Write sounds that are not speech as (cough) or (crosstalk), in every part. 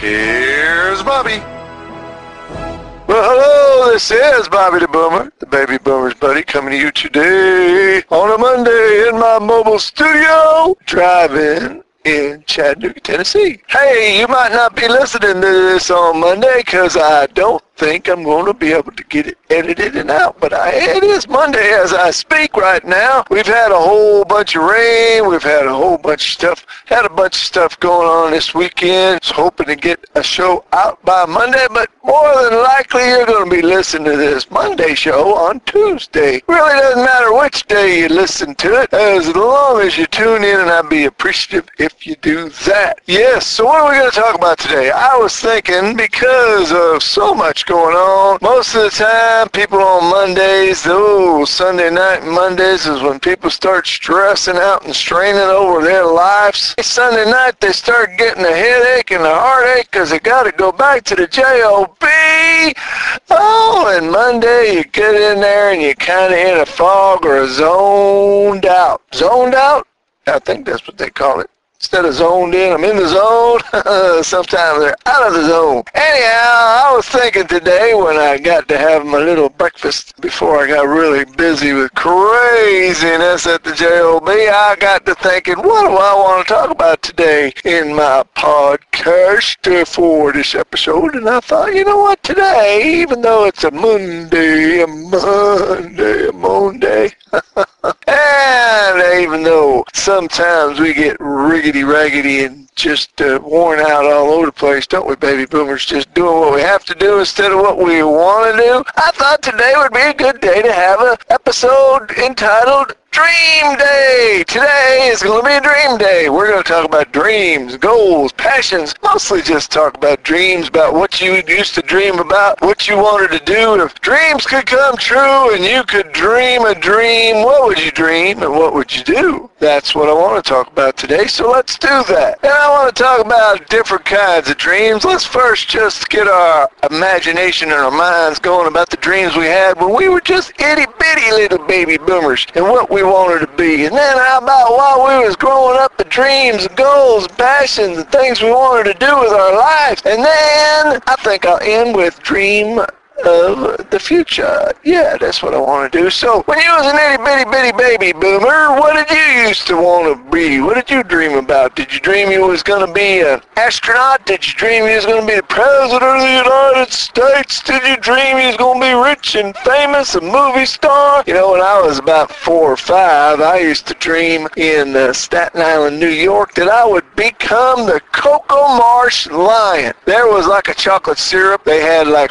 Here's Bobby. Well, hello, this is Bobby the Boomer, the baby boomer's buddy, coming to you today on a Monday in my mobile studio, driving in Chattanooga, Tennessee. Hey, you might not be listening to this on Monday because I don't think I'm going to be able to get it edited and out, but I, it is Monday as I speak right now. We've had a whole bunch of rain. We've had a whole bunch of stuff, had a bunch of stuff going on this weekend. Hoping to get a show out by Monday, but more than likely you're going be listening to this Monday show on Tuesday. Really doesn't matter which day you listen to it, as long as you tune in, and I'd be appreciative if you do that. Yes, so what are we going to talk about today? I was thinking because of so much going on. Most of the time, people on Mondays, oh, Sunday night Mondays is when people start stressing out and straining over their lives. Sunday night, they start getting a headache and a heartache because they got to go back to the J-O-B. Oh, and Monday, you get in there and you're kind of in a fog or a zoned out. Zoned out? I think that's what they call it instead of zoned in, I'm in the zone. (laughs) Sometimes they're out of the zone. Anyhow, I was thinking today when I got to have my little breakfast before I got really busy with craziness at the JOB, I got to thinking, what do I want to talk about today in my podcast for this episode? And I thought, you know what, today, even though it's a Monday, a Monday, a Monday, and even though sometimes we get riggedy raggedy and just uh, worn out all over the place, don't we, baby boomers? Just doing what we have to do instead of what we want to do. I thought today would be a good day to have an episode entitled Dream Day! Today is going to be a dream day. We're going to talk about dreams, goals, passions, mostly just talk about dreams, about what you used to dream about, what you wanted to do. If dreams could come true and you could dream a dream, what would you dream and what would you do? That's what I want to talk about today, so let's do that. I want to talk about different kinds of dreams. Let's first just get our imagination and our minds going about the dreams we had when we were just itty bitty little baby boomers and what we wanted to be. And then how about while we was growing up, the dreams, goals, passions, and things we wanted to do with our lives. And then I think I'll end with dream of the future. Yeah, that's what I want to do. So, when you was an itty bitty bitty baby boomer, what did you used to want to be? What did you dream about? Did you dream you was going to be an astronaut? Did you dream you was going to be the president of the United States? Did you dream you was going to be rich and famous, a movie star? You know, when I was about four or five, I used to dream in uh, Staten Island, New York, that I would become the Cocoa Marsh Lion. There was like a chocolate syrup. They had like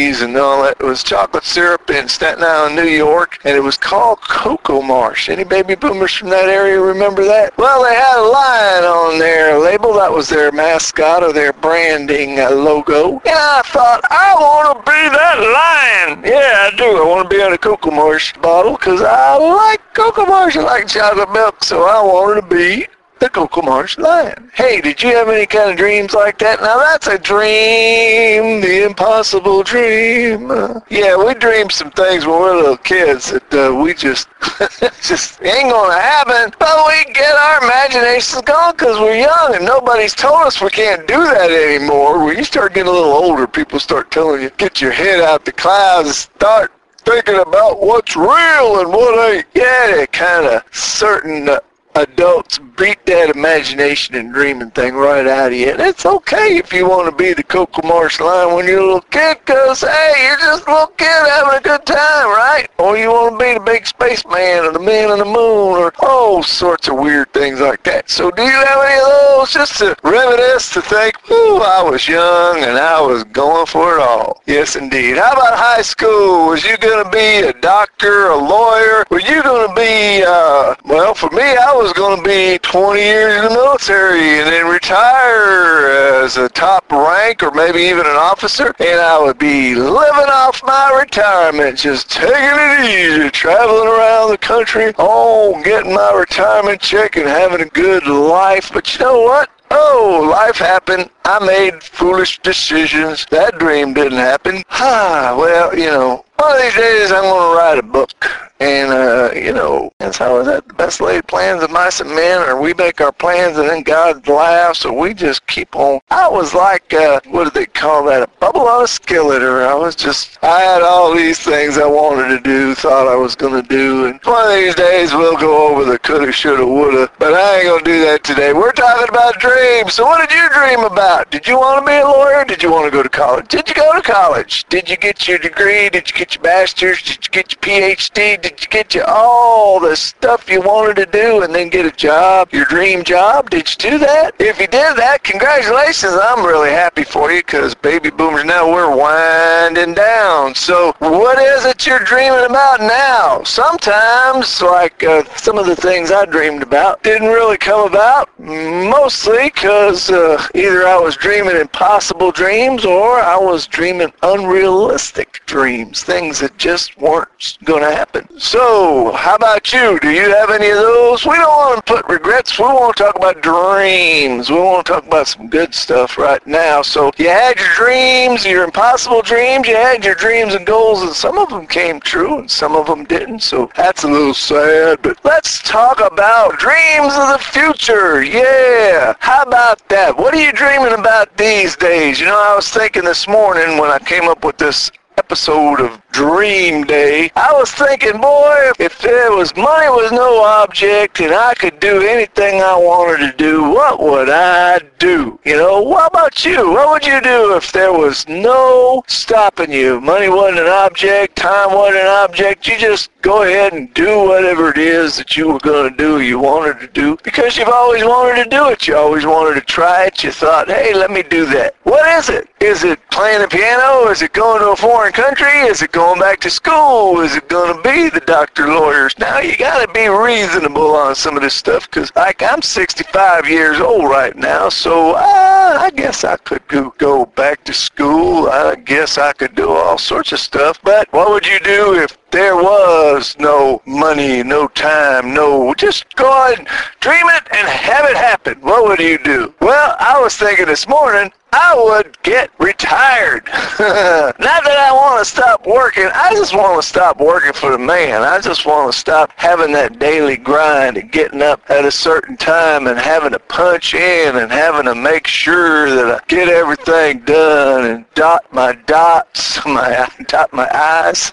Hershey's and all that. It was chocolate syrup in Staten Island, New York, and it was called Cocoa Marsh. Any baby boomers from that area remember that? Well, they had a lion on their label. That was their mascot or their branding uh, logo. And I thought, I want to be that lion. Yeah, I do. I want to be on a Cocoa Marsh bottle because I like Cocoa Marsh. I like chocolate milk, so I wanted to be the Cocoa Marsh Lion. Hey, did you have any kind of dreams like that? Now that's a dream, the impossible dream. Yeah, we dreamed some things when we were little kids that uh, we just (laughs) just ain't gonna happen. But we get our imaginations going because we're young and nobody's told us we can't do that anymore. When you start getting a little older, people start telling you, get your head out the clouds, start thinking about what's real and what ain't. Yeah, kind of certain uh, adults beat that imagination and dreaming thing right out of you. And it's okay if you want to be the Cocoa Marsh Lion when you're a little kid, because, hey, you're just a little kid having a good time, right? Or you want to be the big spaceman or the man on the moon or all sorts of weird things like that. So do you have any of those just to reminisce to think, ooh, I was young and I was going for it all? Yes, indeed. How about high school? Was you going to be a doctor, a lawyer? Were you going to be, uh, well, for me, I was going to be 20 years in the military and then retire as a top rank or maybe even an officer. And I would be living off my retirement, just taking it easy, traveling around the country, oh, getting my retirement check and having a good life. But you know what? Oh, life happened. I made foolish decisions. That dream didn't happen. Ah, (sighs) well, you know, one of these days I'm going to write a book. And, uh, you know, that's how is that the best laid plans of mice and men, or we make our plans and then God laughs, or we just keep on. I was like, uh, what do they call that, a bubble on a skillet, or I was just, I had all these things I wanted to do, thought I was going to do, and one of these days we'll go over the coulda, shoulda, woulda, but I ain't going to do that today. We're talking about dreams, so what did you dream about? Did you want to be a lawyer? Did you want to go to college? Did you go to college? Did you get your degree? Did you get your master's? Did you get your PhD? Did you get you all the stuff you wanted to do and then get a job, your dream job? Did you do that? If you did that, congratulations. I'm really happy for you because baby boomers now, we're winding down. So what is it you're dreaming about now? Sometimes, like uh, some of the things I dreamed about didn't really come about, mostly because uh, either I was dreaming impossible dreams or I was dreaming unrealistic dreams, things that just weren't going to happen. So, how about you? Do you have any of those? We don't want to put regrets. We want to talk about dreams. We want to talk about some good stuff right now. So, you had your dreams, your impossible dreams. You had your dreams and goals, and some of them came true, and some of them didn't. So, that's a little sad. But let's talk about dreams of the future. Yeah. How about that? What are you dreaming about these days? You know, I was thinking this morning when I came up with this episode of Dream Day, I was thinking, boy, if there was money was no object and I could do anything I wanted to do, what would I do? You know, what about you? What would you do if there was no stopping you? Money wasn't an object, time wasn't an object. You just go ahead and do whatever it is that you were going to do, you wanted to do, because you've always wanted to do it. You always wanted to try it. You thought, hey, let me do that. What is it? Is it playing the piano? Is it going to a foreign country? Is it going back to school? Is it going to be the doctor, lawyers? Now, you got to be reasonable on some of this stuff, because, like, I'm 65 years old right now, so uh, I guess I could go, go back to school. I guess I could do all sorts of stuff. But what would you do if there was no money, no time, no, just go ahead and dream it and have it happen. What would you do? Well, I was thinking this morning, I would get retired. (laughs) Not that I want to stop working. I just want to stop working for the man. I just want to stop having that daily grind and getting up at a certain time and having to punch in and having to make sure that I get everything done and dot my dots, (laughs) my dot my I's.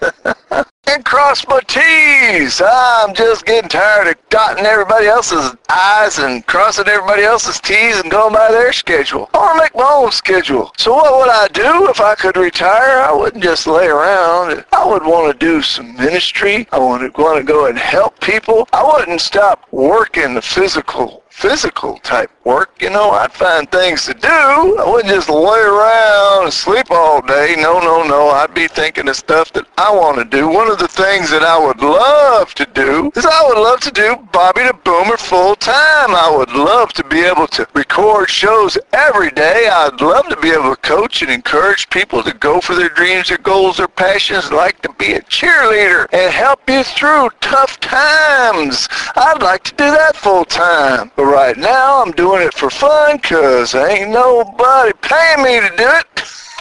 (laughs) and cross my T's. I'm just getting tired of dotting everybody else's I's and crossing everybody else's T's and going by their schedule. I want to make my own schedule. So what would I do if I could retire? I wouldn't just lay around. I would want to do some ministry. I would want to go and help people. I wouldn't stop working the physical physical type work, you know, I'd find things to do. I wouldn't just lay around and sleep all day. No, no, no. I'd be thinking of stuff that I want to do. One of the things that I would love to do is I would love to do Bobby the Boomer full time. I would love to be able to record shows every day. I'd love to be able to coach and encourage people to go for their dreams, their goals, their passions, like to be a cheerleader and help you through tough times. I'd like to do that full time. But right now I'm doing it for fun because ain't nobody paying me to do it.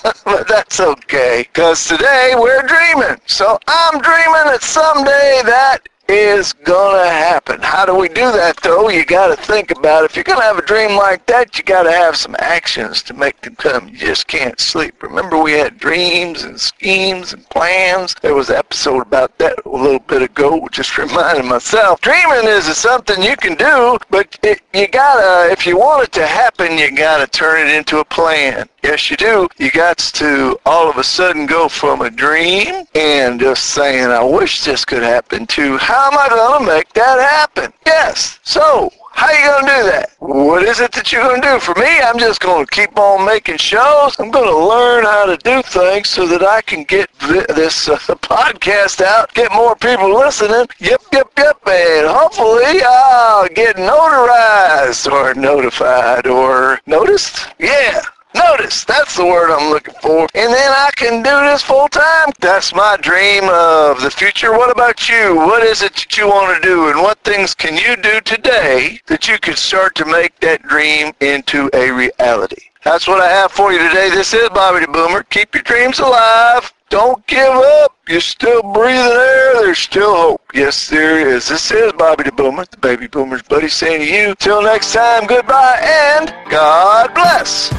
(laughs) but that's okay because today we're dreaming. So I'm dreaming that someday that is gonna happen. How do we do that though? You gotta think about it. If you're gonna have a dream like that, you gotta have some actions to make them come. You just can't sleep. Remember we had dreams and schemes and plans? There was an episode about that a little bit ago, just (laughs) reminding myself. Dreaming is something you can do, but it, you gotta, if you want it to happen, you gotta turn it into a plan. Yes, you do. You got to all of a sudden go from a dream and just saying, I wish this could happen to how am I going to make that happen? Yes. So, how you going to do that? What is it that you're going to do? For me, I'm just going to keep on making shows. I'm going to learn how to do things so that I can get this uh, (laughs) podcast out, get more people listening. Yep, yep, yep. And hopefully I'll get notarized or notified or noticed. Yeah. That's the word I'm looking for. And then I can do this full time. That's my dream of the future. What about you? What is it that you want to do? And what things can you do today that you could start to make that dream into a reality? That's what I have for you today. This is Bobby the Boomer. Keep your dreams alive. Don't give up. You're still breathing air. There's still hope. Yes, there is. This is Bobby the Boomer, the baby boomer's buddy, saying to you, till next time, goodbye and God bless.